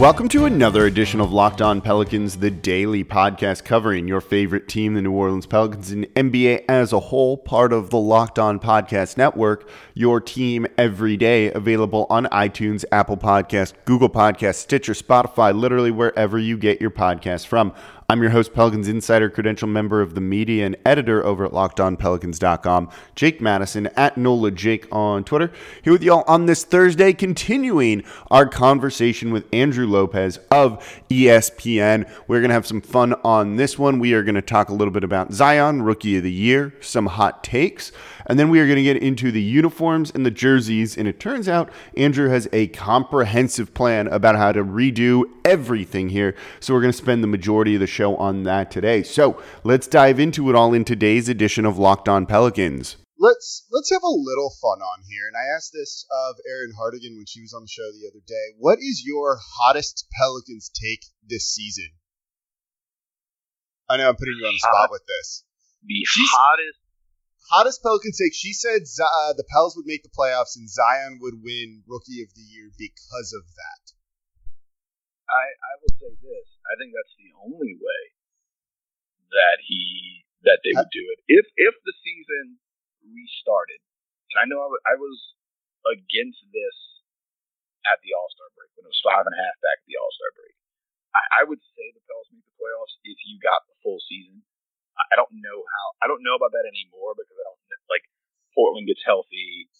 Welcome to another edition of Locked On Pelicans, the daily podcast covering your favorite team, the New Orleans Pelicans, and NBA as a whole, part of the Locked On Podcast Network. Your team every day, available on iTunes, Apple Podcast, Google Podcast, Stitcher, Spotify, literally wherever you get your podcast from. I'm your host, Pelicans Insider, credential member of the media and editor over at LockedOnPelicans.com, Jake Madison at NOLA Jake on Twitter. Here with y'all on this Thursday, continuing our conversation with Andrew Lopez of ESPN. We're going to have some fun on this one. We are going to talk a little bit about Zion, Rookie of the Year, some hot takes. And then we are going to get into the uniforms and the jerseys. And it turns out Andrew has a comprehensive plan about how to redo everything here. So we're going to spend the majority of the show on that today. So let's dive into it all in today's edition of Locked On Pelicans. Let's let's have a little fun on here. And I asked this of Erin Hardigan when she was on the show the other day. What is your hottest Pelicans take this season? I know I'm putting you on the spot with this. The She's, hottest hottest Pelicans take. She said uh, the Pels would make the playoffs and Zion would win Rookie of the Year because of that. I, I will say this. I think that's the only way that he that they would do it. If if the season restarted, and I know I was against this at the All Star break when it was five and a half back at the All Star break. I, I would say the Pels make the playoffs if you got the full season. I don't know how. I don't know about that anymore because I don't like Portland gets healthy.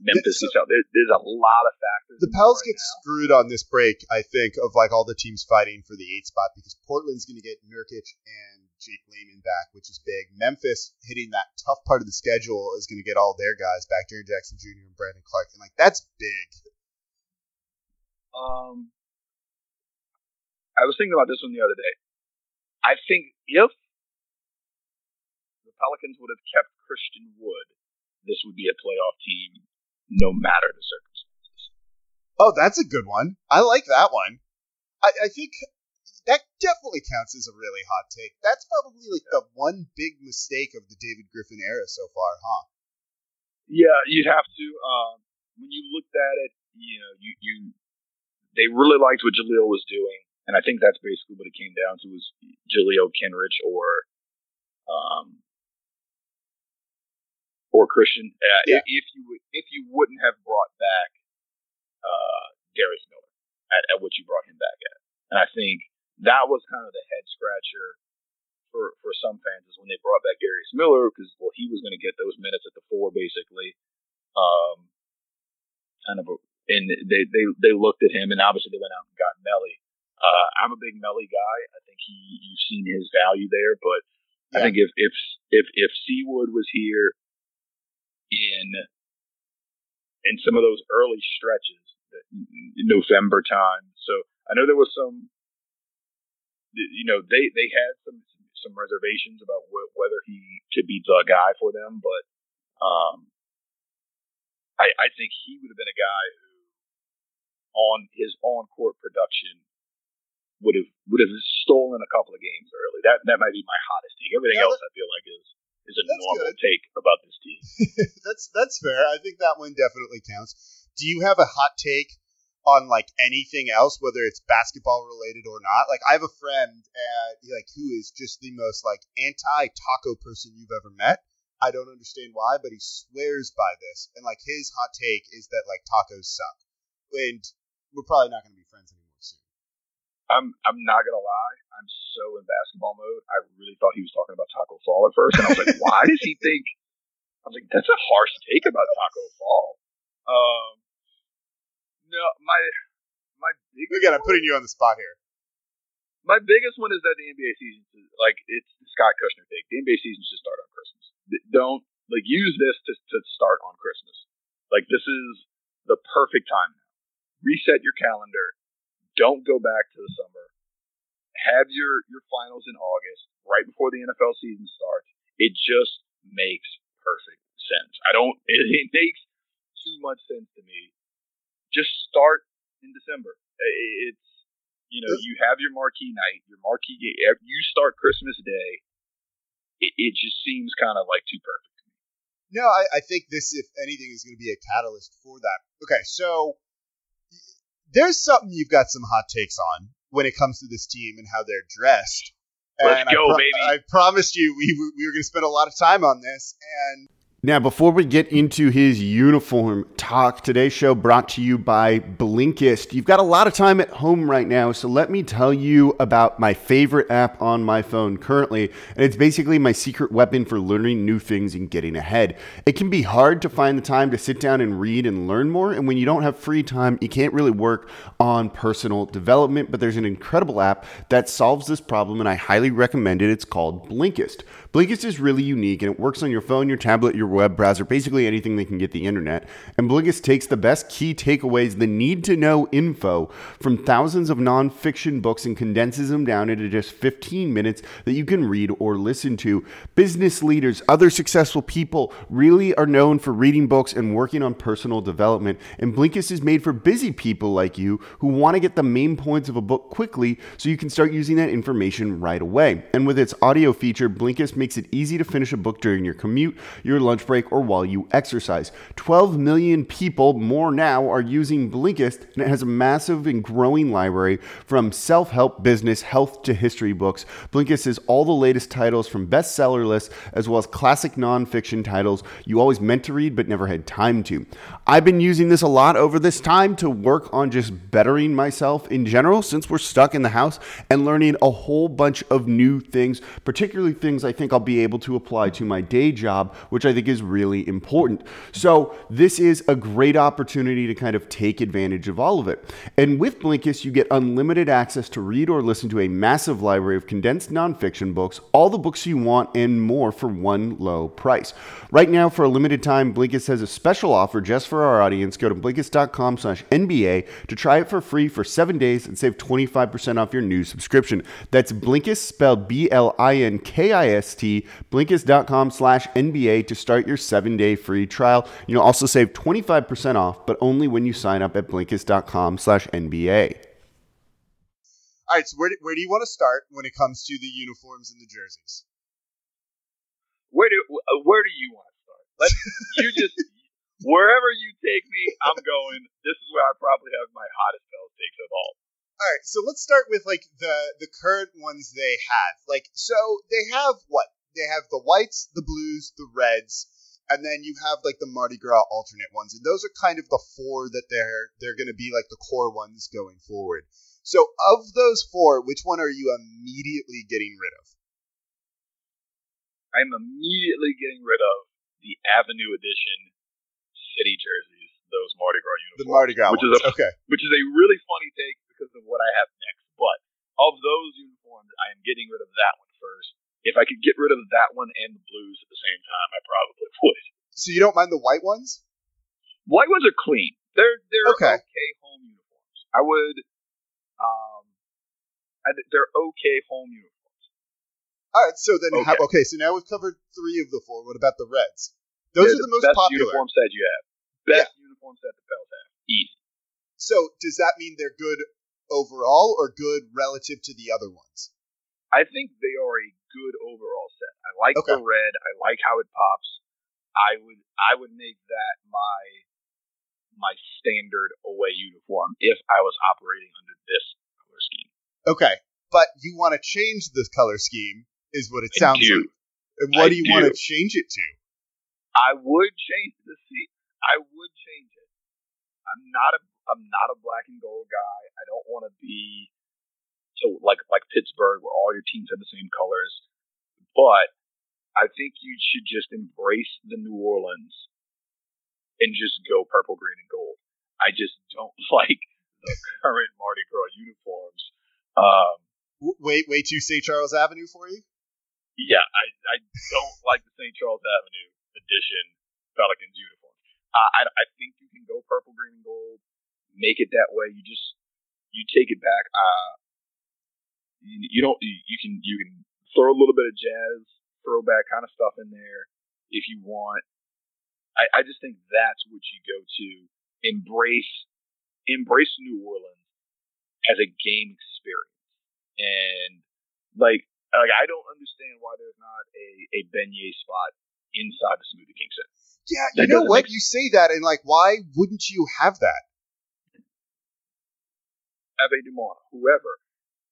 Memphis gets out. There, there's a lot of factors. The Pels right get now. screwed on this break, I think, of like all the teams fighting for the eight spot because Portland's going to get Nurkic and Jake Layman back, which is big. Memphis hitting that tough part of the schedule is going to get all their guys back, Jaren Jackson Jr. and Brandon Clarke, and like that's big. Um, I was thinking about this one the other day. I think if Pelicans would have kept Christian Wood, this would be a playoff team no matter the circumstances. Oh, that's a good one. I like that one. I, I think that definitely counts as a really hot take. That's probably like yeah. the one big mistake of the David Griffin era so far, huh? Yeah, you'd have to. Um, when you looked at it, you know, you, you they really liked what Jahlil was doing, and I think that's basically what it came down to was Jahlil Kenrich or um, or Christian. Uh, yeah. If you if you wouldn't have brought back uh, Darius Miller at, at what you brought him back at, and I think that was kind of the head scratcher for for some fans is when they brought back Darius Miller because well he was going to get those minutes at the four basically, um, kind of a, and they they they looked at him and obviously they went out and got Melli. Uh, I'm a big Melli guy. I think he you've seen his value there, but yeah. I think if if if if C-Wood was here in in some of those early stretches, in November time. So I know there was some, you know, they they had some some reservations about wh- whether he could be the guy for them, but um, I I think he would have been a guy who on his on court production would have would have stolen a couple of games early. That that might be my hottest take. Everything yeah, else I feel like is is a that's normal good. take about this team. that's that's fair. I think that one definitely counts. Do you have a hot take on like anything else, whether it's basketball related or not? Like I have a friend uh, at, like who is just the most like anti taco person you've ever met. I don't understand why, but he swears by this. And like his hot take is that like tacos suck. And we're probably not going to be friends anymore. I'm I'm not gonna lie. I'm so in basketball mode. I really thought he was talking about Taco Fall at first, and I was like, why does he think? I was like, that's a harsh take about Taco Fall. Um, no, my my biggest. Again, I'm putting you on the spot here. My biggest one is that the NBA season, like it's the Scott Kushner take. The NBA season should start on Christmas. Don't like use this to to start on Christmas. Like this is the perfect time. Reset your calendar. Don't go back to the summer have your your finals in August, right before the NFL season starts. It just makes perfect sense. I don't. It, it makes too much sense to me. Just start in December. It's you know you have your marquee night, your marquee game. You start Christmas Day, it, it just seems kind of like too perfect. No, I, I think this, if anything, is going to be a catalyst for that. Okay, so there's something you've got some hot takes on when it comes to this team and how they're dressed. Let's and go, I pro- baby. I promised you we, we were going to spend a lot of time on this, and Now, before we get into his uniform talk, today's show brought to you by Blinkist. You've got a lot of time at home right now, so let me tell you about my favorite app on my phone currently, and it's basically my secret weapon for learning new things and getting ahead. It can be hard to find the time to sit down and read and learn more, and when you don't have free time, you can't really work on personal development, but there's an incredible app that solves this problem, and I highly recommend it. It's called Blinkist. Blinkist is really unique and it works on your phone, your tablet, your web browser, basically anything that can get the internet. And Blinkist takes the best key takeaways, the need to know info from thousands of nonfiction books and condenses them down into just 15 minutes that you can read or listen to. Business leaders, other successful people really are known for reading books and working on personal development. And Blinkist is made for busy people like you who want to get the main points of a book quickly so you can start using that information right away. And with its audio feature, Blinkist makes it easy to finish a book during your commute, your lunch break, or while you exercise. 12 million people, more now, are using Blinkist, and it has a massive and growing library from self help, business, health to history books. Blinkist has all the latest titles from bestseller lists as well as classic nonfiction titles you always meant to read but never had time to. I've been using this a lot over this time to work on just bettering myself in general since we're stuck in the house and learning a whole bunch of new things, particularly things I think I'll be able to apply to my day job, which I think is really important. So, this is a great opportunity to kind of take advantage of all of it. And with Blinkist, you get unlimited access to read or listen to a massive library of condensed nonfiction books, all the books you want, and more for one low price. Right now, for a limited time, Blinkist has a special offer just for our audience. Go to Blinkist.com slash NBA to try it for free for seven days and save 25% off your new subscription. That's Blinkist, spelled B-L-I-N-K-I-S-T, Blinkist.com slash NBA to start your seven-day free trial. You'll also save 25% off, but only when you sign up at Blinkist.com slash NBA. all right. So where do, where do you want to start when it comes to the uniforms and the jerseys? Where do uh, where do you want to start? Let's you just wherever you take me, I'm going. This is where I probably have my hottest Pels takes of all. All right, so let's start with like the the current ones they have. Like, so they have what? They have the whites, the blues, the reds, and then you have like the Mardi Gras alternate ones, and those are kind of the four that they're they're going to be like the core ones going forward. So, of those four, which one are you immediately getting rid of? I'm immediately getting rid of the Avenue Edition City jerseys, those Mardi Gras uniforms. The Mardi Gras which ones. is a okay. which is a really funny take because of what I have next. But of those uniforms, I am getting rid of that one first. If I could get rid of that one and the blues at the same time, I probably would. So you don't mind the white ones? White ones are clean. They're they're Okay. okay, home uniforms. I would, um, I, they're okay home uniforms. All right. So then, how, Okay. okay. So now we've covered three of the four. What about the reds? Those They're are the most best popular. uniform set you have. Best uniform set the Pels have. Easy. So does that mean they're good overall or good relative to the other ones? I think they are a good overall set. I like Okay. the red. I like how it pops. I would I would make that my my standard away uniform if I was operating under this color scheme. Okay, but you want to change the color scheme, is what it I sounds do. like. And what I do you want to change it to? I would change the seat. I would change it. I'm not a I'm not a black and gold guy. I don't want to be so like like Pittsburgh where all your teams have the same colors. But I think you should just embrace the New Orleans and just go purple, green, and gold. I just don't like the current Mardi Gras uniforms. Um, Wait, wait to St. Charles Avenue for you? yeah, I, I don't like the St. Charles Avenue edition Pelicans uniform. Uh, I, I think you can go purple, green, and gold, make it that way. You just you take it back. Uh, you, you don't you, you can you can throw a little bit of jazz throwback kind of stuff in there if you want. I, I just think that's what you go to. Embrace embrace New Orleans as a game experience and like Like I don't understand why there's not a a beignet spot inside the Smoothie King Center. Yeah, you know what? You say that, and like, why wouldn't you have that? Ave Dumont, whoever,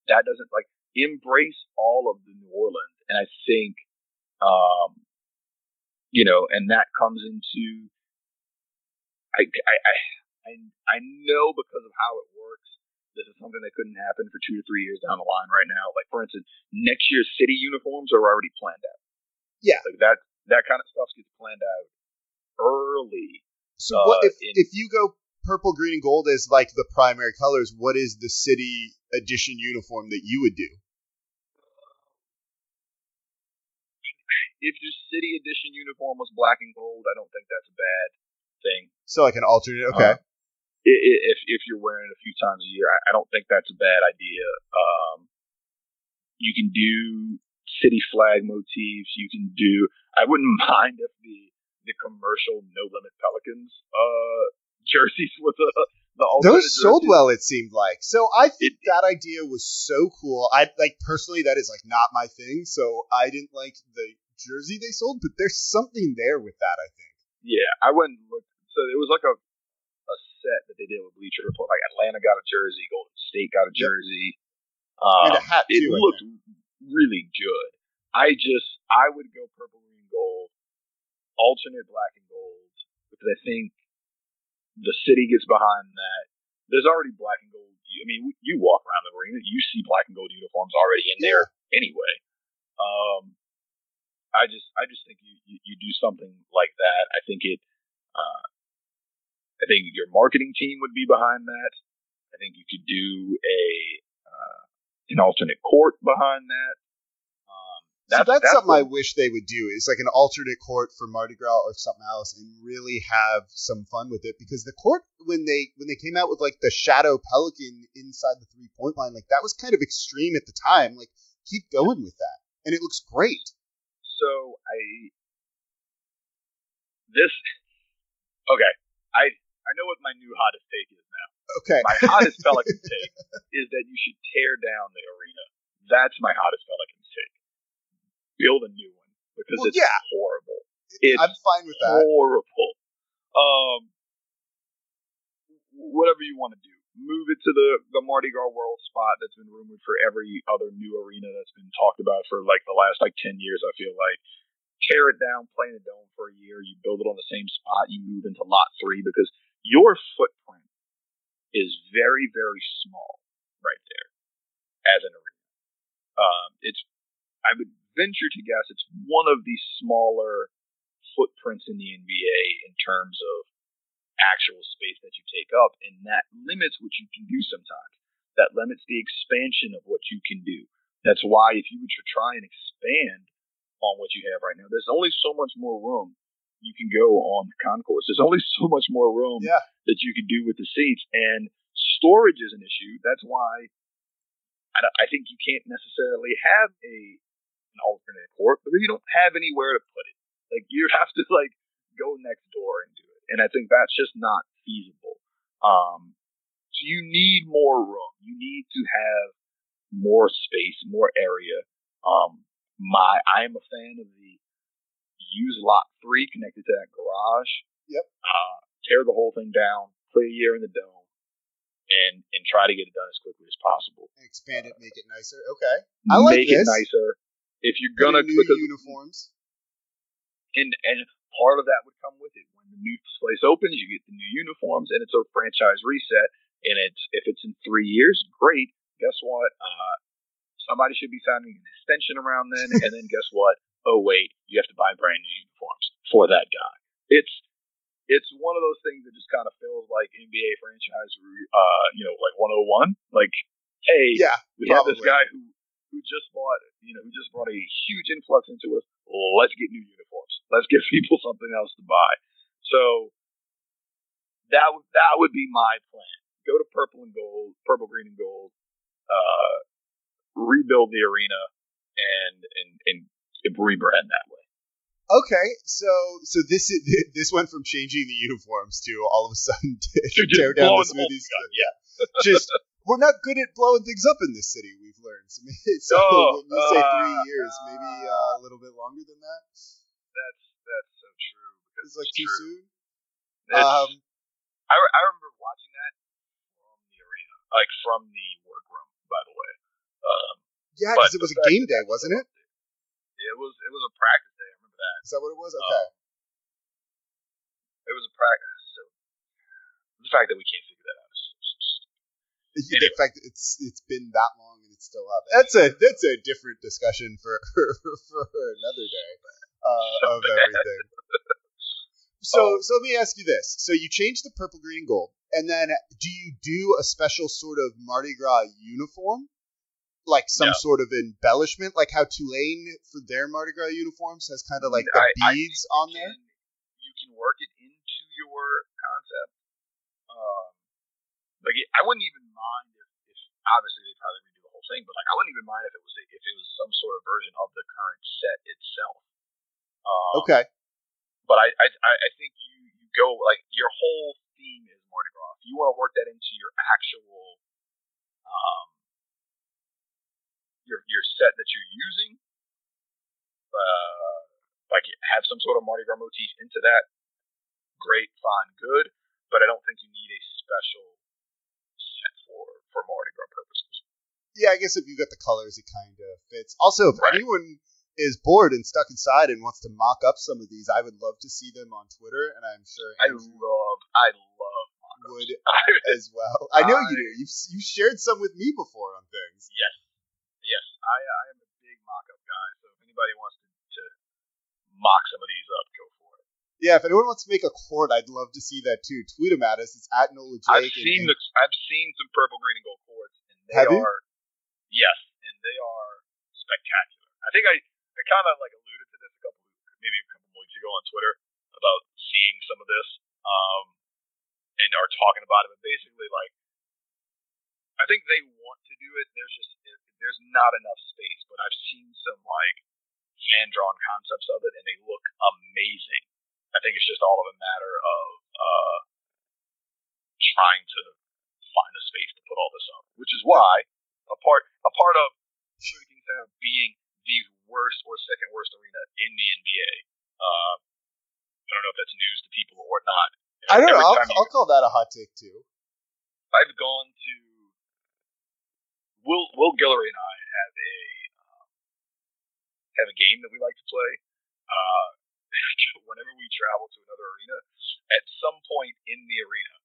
that doesn't like embrace all of the New Orleans, and I think, um, you know, and that comes into, I, I, I, I know because of how it works, this is something that couldn't happen for two to three years down the line right now. Like for instance, next year's city uniforms are already planned out. Yeah, like that that kind of stuff gets planned out early. So uh, what if in, if you go purple, green, and gold as like the primary colors? What is the city edition uniform that you would do? If your city edition uniform was black and gold, I don't think that's a bad thing. So like an alternate, okay. Uh, if if you're wearing it a few times a year, I, don't think that's a bad idea. Um, you can do city flag motifs. You can do. I wouldn't mind if the the commercial No Limit Pelicans uh, jerseys with the the those sold well. It seemed like so. I think it, that idea was so cool. I like personally that is like not my thing, so I didn't like the jersey they sold, but there's something there with that. I think. Yeah, I went and looked. So it was like a a set that they did with Bleacher Report. Like Atlanta got a jersey, Golden State got a jersey. Yep. Um, and a hat too, it looked really good. I just I would go purple, green, gold, alternate black and gold because I think the city gets behind that. There's already black and gold. I mean, you walk around the arena, you see black and gold uniforms already in there anyway. Um, I just I just think you, you, you do something like that. I think it uh, I think your marketing team would be behind that. I think you could do a uh, an alternate court behind that. That's, so that's, that's something what, I wish they would do. Is like an alternate court for Mardi Gras or something else, and really have some fun with it. Because the court when they when they came out with like the shadow pelican inside the three point line, like that was kind of extreme at the time. Like keep going with that, and it looks great. So I this okay I I know what my new hottest take is now. Okay. My hottest pelican take is that you should tear down the arena. That's my hottest Pelicans take. Build a new one because well, it's yeah. horrible. It's I'm fine with that. Horrible. Um, whatever you want to do, move it to the the Mardi Gras World spot that's been rumored for every other new arena that's been talked about for like the last like ten years. I feel like tear it down, play in a dome for a year. You build it on the same spot. You move into lot three because your footprint is very, very small right there as an arena. Um, it's, I would venture to guess it's one of the smaller footprints in the NBA in terms of actual space that you take up, and that limits what you can do sometimes. That limits the expansion of what you can do. That's why if you were to try and expand on what you have right now, there's only so much more room you can go on the concourse. There's only so much more room yeah. that you can do with the seats, and storage is an issue. That's why I, I think you can't necessarily have a an alternate court because you don't have anywhere to put it. Like you have to like go next door and do it, and I think that's just not feasible. Um, so you need more room. You need to have more space, more area. Um, my I am a fan of the use lot three connected to that garage. Yep. Uh, tear the whole thing down, play a year in the dome, and and try to get it done as quickly as possible. Expand it, make it nicer. Okay, I like make this. it nicer. If you're gonna new because, uniforms, and and part of that would come with it when the new place opens, you get the new uniforms, and it's a franchise reset. And it's if it's in three years, great. Guess what? Uh, somebody should be signing an extension around then, and then guess what? oh wait, you have to buy brand new uniforms for that guy. It's it's one of those things that just kind of feels like NBA franchise, uh, you know, like 101. Like, hey, yeah, we probably. have this guy who who just bought, you know, who just brought a huge influx into us. Let's get new uniforms. Let's give people something else to buy. So that that would be my plan. Go to purple and gold, purple, green, and gold. Uh, rebuild the arena and and and rebrand that way. Okay, so so this is this went from changing the uniforms to all of a sudden tear down the smoothies. yeah, just we're not good at blowing things up in this city. We've learned. years. so oh, when you say three uh, years, maybe uh, a little bit longer than that. That's that's so true. It's like it's too true. soon. Um, I, I remember watching that from the arena, like from the workroom. By the way, um, yeah, because it was a game day, wasn't it? It was. It was a practice day. I remember that. Is that what it was? Okay. Um, it was a practice. So the fact that we can't figure that out is so, so anyway. The fact that it's it's been that long and it's still up. That's a that's a different discussion for for another day uh, of everything. So, oh. so let me ask you this: So you change the purple, green, gold, and then do you do a special sort of Mardi Gras uniform, like some no. sort of embellishment, like how Tulane for their Mardi Gras uniforms has kind of like the I, beads I on there? you can work it into your concept. Um, like it, I wouldn't even mind if, if obviously they probably redo the whole thing, but like I wouldn't even mind if it was if it was some sort of version of the current set itself. Um, okay but I, I I think you you go like your whole theme is Mardi Gras. If you want to work that into your actual um your your set that you're using, uh, like have some sort of Mardi Gras motif into that, great, fine, good. But I don't think you need a special for Mardi Gras purposes. Yeah, I guess if you got the colors, it kind of fits. Also, if right. anyone is bored and stuck inside and wants to mock up some of these, I would love to see them on Twitter, and I'm sure I love, I love mock up would as well. I know I, you do. You've you shared some with me before on things. Yes, yes, I I am a big mock up guy. So if anybody wants to, to mock some of these up, go for it. Yeah, if anyone wants to make a court, I'd love to see that too. Tweet them at us. It's at Nola Jake. I've seen and, the, I've seen some purple, green, and gold courts, and they have are you? yes, and they are spectacular. I think I I kind of like alluded to this a couple, maybe a couple weeks ago on Twitter about seeing some of this, um, and are talking about it. But basically, like, I think they want to do it. There's just there's not enough space. But I've seen some like hand drawn concepts of it, and they look amazing. I think it's just all of a matter of uh, trying to find the space to put all this up, which is why a part a part of Center being the worst or second worst arena in the NBA. Uh, I don't know if that's news to people or not. I don't know. I'll, I'll call that a hot take too. I've gone to Will Will Guillory and I have a um, have a game that we like to play. Uh, whenever we travel to another arena, at some point in the arena,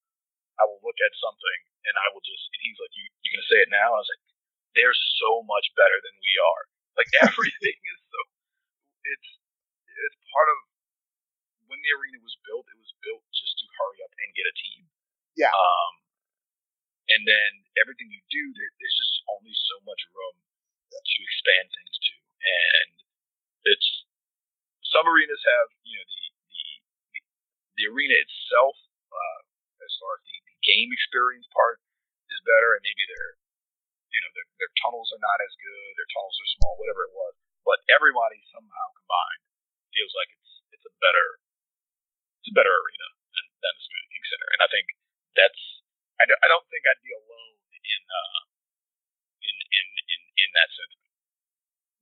I will look at something and I will just and he's like, "You you gonna say it now?" And I was like, "They're so much better than we are." Like everything is so. It's it's part of when the arena was built. It was built just to hurry up and get a team. Yeah. Um, and then everything you do, there, there's just only so much room to expand things to, and it's some arenas have you know the the the, arena itself uh, as far as the, the game experience part is better, and maybe they're you know, their, their tunnels are not as good, their tunnels are small, whatever it was. But everybody somehow combined feels like it's it's a better it's a better arena than, than the Smoothie King Center, and I think that's I don't, I don't think I'd be alone in uh in in in, in that sentiment.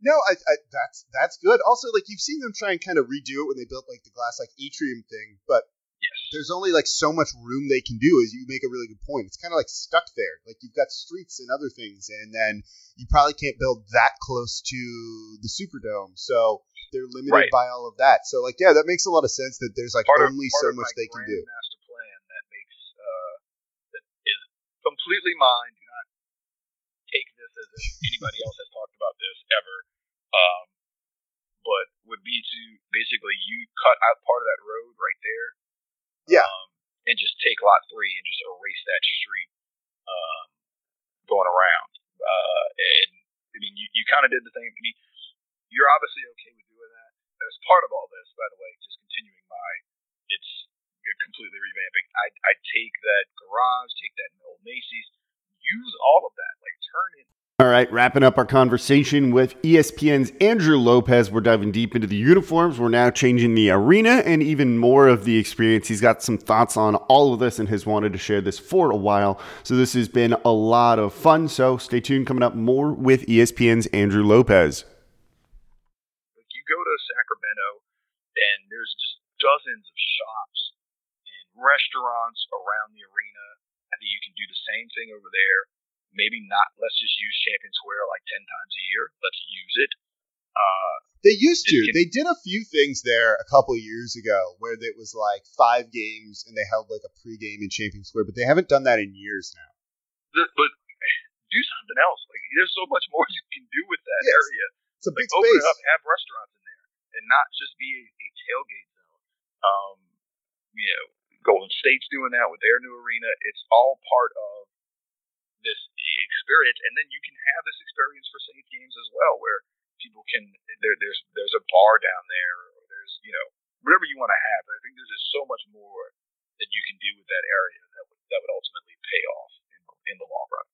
No, I, I, that's that's good. Also, like you've seen them try and kind of redo it when they built like the glass like atrium thing, but Yes. There's only like so much room they can do. As you make a really good point, it's kind of like stuck there. Like you've got streets and other things, and then you probably can't build that close to the Superdome, so they're limited right. by all of that. So like, yeah, that makes a lot of sense. That there's like part only of, so much they can do. Master plan that makes uh, that is completely mine. Do not take this as if anybody else has talked about this ever. Um, but would be to basically you cut out part of that road right there yeah. Um, and just take lot three and just erase that street um, going around. Uh, and I mean, you, you kind of did the thing. I mean, you're obviously okay with doing that. As part of all this, by the way, just continuing my, it's completely revamping. I I take that garage, take that old Macy's, use all of that, like turn it. All right, wrapping up our conversation with ESPN's Andrew Lopez. We're diving deep into the uniforms. We're now changing the arena and even more of the experience. He's got some thoughts on all of this and has wanted to share this for a while. So this has been a lot of fun. So stay tuned. Coming up more with ESPN's Andrew Lopez. You go to Sacramento, and there's just dozens of shops and restaurants around the arena. I think you can do the same thing over there maybe not. Let's just use Champion Square like ten times a year. Let's use it. Uh, they used to. Can, they did a few things there a couple years ago where it was like five games and they held like a pregame in Champion Square, but they haven't done that in years now. The, but do something else. Like there's so much more you can do with that yes. area. It's a like, big open space. Open it up, have restaurants in there, and not just be a, a tailgate zone. Um, you know, Golden State's doing that with their new arena. It's all part of this experience, and then you can have this experience for Saints games as well, where people can there, there's there's a bar down there, or there's you know whatever you want to have. I think there's just so much more that you can do with that area that would that would ultimately pay off in, in the long run.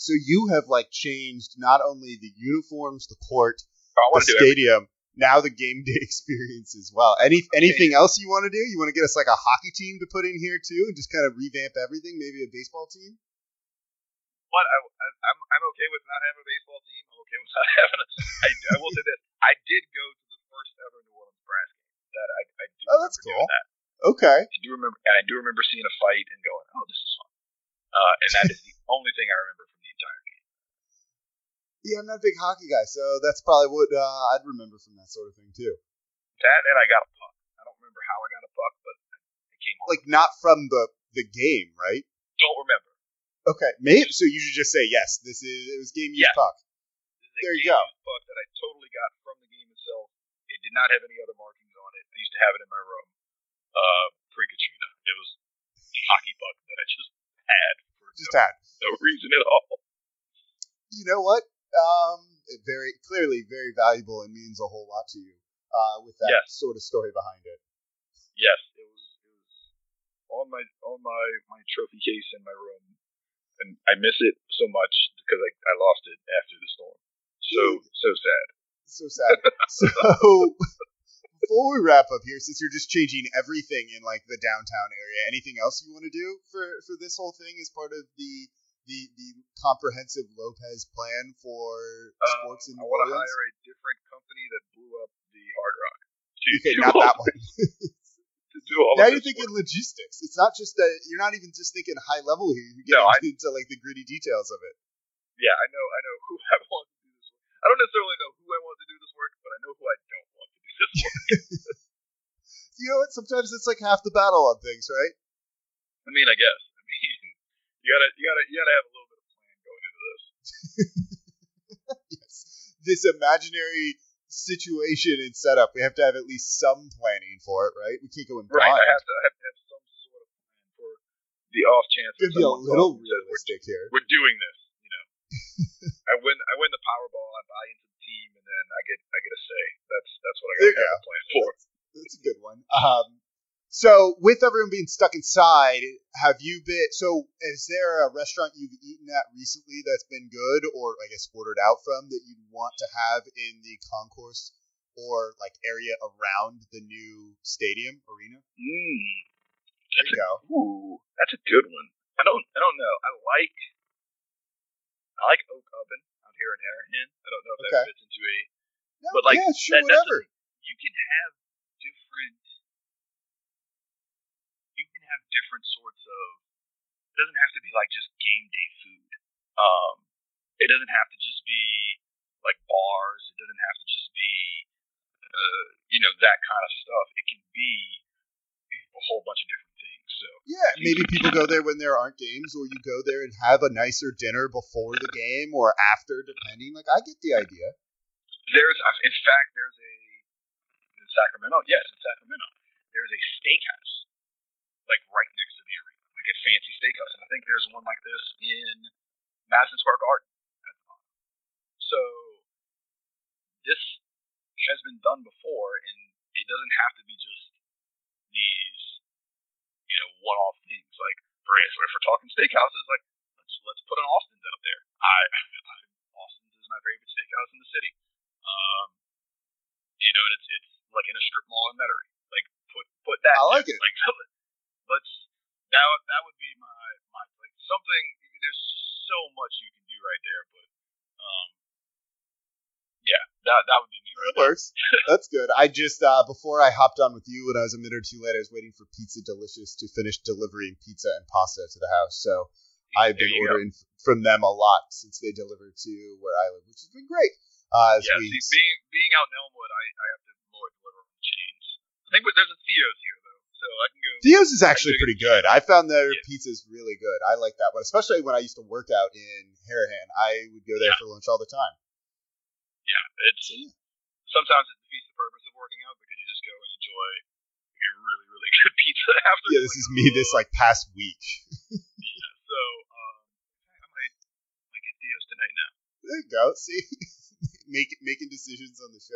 So you have like changed not only the uniforms, the court, oh, the stadium, now the game day experience as well. Any anything else you want to do? You want to get us like a hockey team to put in here too, and just kind of revamp everything? Maybe a baseball team? But I, I, I'm I'm okay with not having a baseball team. I'm okay with not having a. I, I will say this: I did go to the first ever New Orleans brass game. That I, I do. Oh, that's cool. That. Okay. I do remember, and I do remember seeing a fight and going, "Oh, this is fun." Uh, and that is the only thing I remember from the entire game. Yeah, I'm not a big hockey guy, so that's probably what uh, I'd remember from that sort of thing too. That and I got a puck. I don't remember how I got a puck, but I came home. Like not from the the game, right? Don't remember. Okay, maybe so. You should just say yes. This is it was game used yes. puck. There you go. Puck that I totally got from the game itself. It did not have any other markings on it. I used to have it in my room uh, pre Katrina. It was hockey puck that I just had for just no, had no reason at all. You know what? Um, very clearly very valuable and means a whole lot to you. Uh, with that yes. sort of story behind it. Yes, it was. It was on my on my my trophy case in my room and I miss it so much because I, I lost it after the storm. So so sad. So sad. so before we wrap up here, since you're just changing everything in like the downtown area, anything else you want to do for for this whole thing as part of the the the comprehensive Lopez plan for sports um, in New Orleans? I want to hire a different company that blew up the Hard Rock. Okay, not that one. do all now you're thinking work. logistics. It's not just that you're not even just thinking high level here. You get no, into I, like the gritty details of it. Yeah, I know. I know who I want to do this work. I don't necessarily know who I want to do this work, but I know who I don't want to do this work. you know what? Sometimes it's like half the battle on things, right? I mean, I guess. I mean, you gotta, you gotta, you gotta have a little bit of plan going into this. yes, this imaginary situation and setup, we have to have at least some planning for it, right? We can't go in blind. Right, I have to, I have, to have some sort of plan for the off chance. Be a little realistic we're, here. We're doing this, you know. I win, I win the Powerball. I buy into the team, and then I get, I get a say. That's that's what I got to have a plan for. That's, that's a good one. Um, so, with everyone being stuck inside, have you been? So, is there a restaurant you've eaten at recently that's been good, or I guess ordered out from that you'd want to have in the concourse or like area around the new stadium arena? Mm, there you a, go. Ooh, that's a good one. I don't, I don't know. I like, I like Oak Oven out here in Harahan. I don't know if okay. that fits into a, no, but like, yeah, sure, that, whatever. you can have different you can have different sorts of. It doesn't have to be like just game day food. Um, it doesn't have to just be like bars. It doesn't have to just be, uh, you know, that kind of stuff. It can be a whole bunch of different things. So yeah, maybe people go there when there aren't games, or you go there and have a nicer dinner before the game or after, depending. Like I get the idea. There's, in fact, there's a in Sacramento. Yes, in Sacramento, there's a steakhouse like right next to the arena, like a fancy steakhouse. And I think there's one like this in Madison Square Garden. So this has been done before, and it doesn't have to be just these, you know, one-off things. Like for instance, if we're talking steakhouses, like let's let's put an Austin's out there. I house in the city. Um, you know, and it's it's like in a strip mall in Metairie. Like put put that. I like it. Like let's that would that would be my my like something. There's so much you can do right there, but um, yeah, that that would be me. Right That works. That's good. I just uh, before I hopped on with you when I was a minute or two late, I was waiting for Pizza Delicious to finish delivering pizza and pasta to the house. So I've been you go. ordering from them a lot since they delivered to where I live, which has been great. Uh, Yeah, we, see, being being out in Elmwood, I, I have to more deliver from chains. I think there's a Theo's here though, so I can go. Theo's is actually pretty good. I found their Yeah. pizza is really good. I like that one, especially when I used to work out in Harahan. I would go there Yeah. for lunch all the time. Yeah, it's sometimes it defeats the purpose of working out because you just go and enjoy a really really good pizza after. Yeah, this is like, me this like past week. Yeah, so um, I might might get Theo's tonight now. There you go. See, Make, making decisions on the show.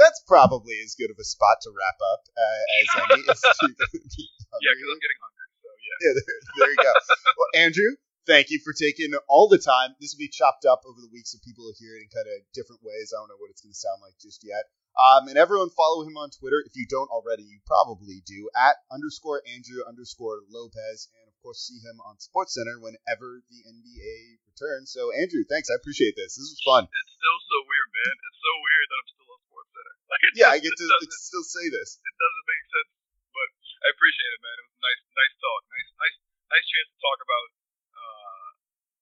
That's probably as good of a spot to wrap up uh, as any. If you're gonna be done Yeah, because I'm getting hungry. So yeah. yeah, there, there you go. well, Andrew, thank you for taking all the time. This will be chopped up over the week so people will hear it in kind of different ways. I don't know what it's going to sound like just yet. Um, and everyone follow him on Twitter. If you don't already, you probably do at underscore Andrew underscore Lopez. And of course, see him on SportsCenter whenever the NBA returns. So, Andrew, thanks. I appreciate this. This was fun. It's still so weird, man. It's so weird that I'm still on Sports Center. Like, Yeah, I get to doesn't- still say this. it doesn't make sense, but I appreciate it, man. It was nice, nice talk, nice, nice, nice chance to talk about uh,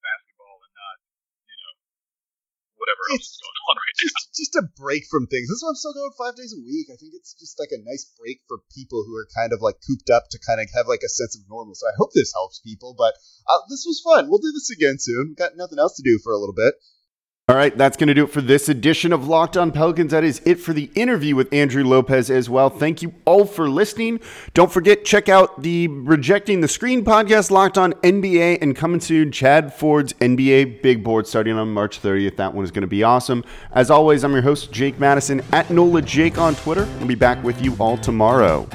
basketball and not, you know, whatever else It's going on right now. just just a break from things. This is why I'm still going five days a week. I think it's just like a nice break for people who are kind of like cooped up to kind of have like a sense of normal. So I hope this helps people. But uh, this was fun. We'll do this again soon. Got nothing else to do for a little bit. All right, that's going to do it for this edition of Locked On Pelicans. That is it for the interview with Andrew Lopez as well. Thank you all for listening. Don't forget, check out the Rejecting the Screen podcast, Locked On NBA, and coming soon, Chad Ford's NBA Big Board starting on March 30th. That one is going to be awesome. As always, I'm your host, Jake Madison, at NOLA Jake on Twitter. I'll be back with you all tomorrow.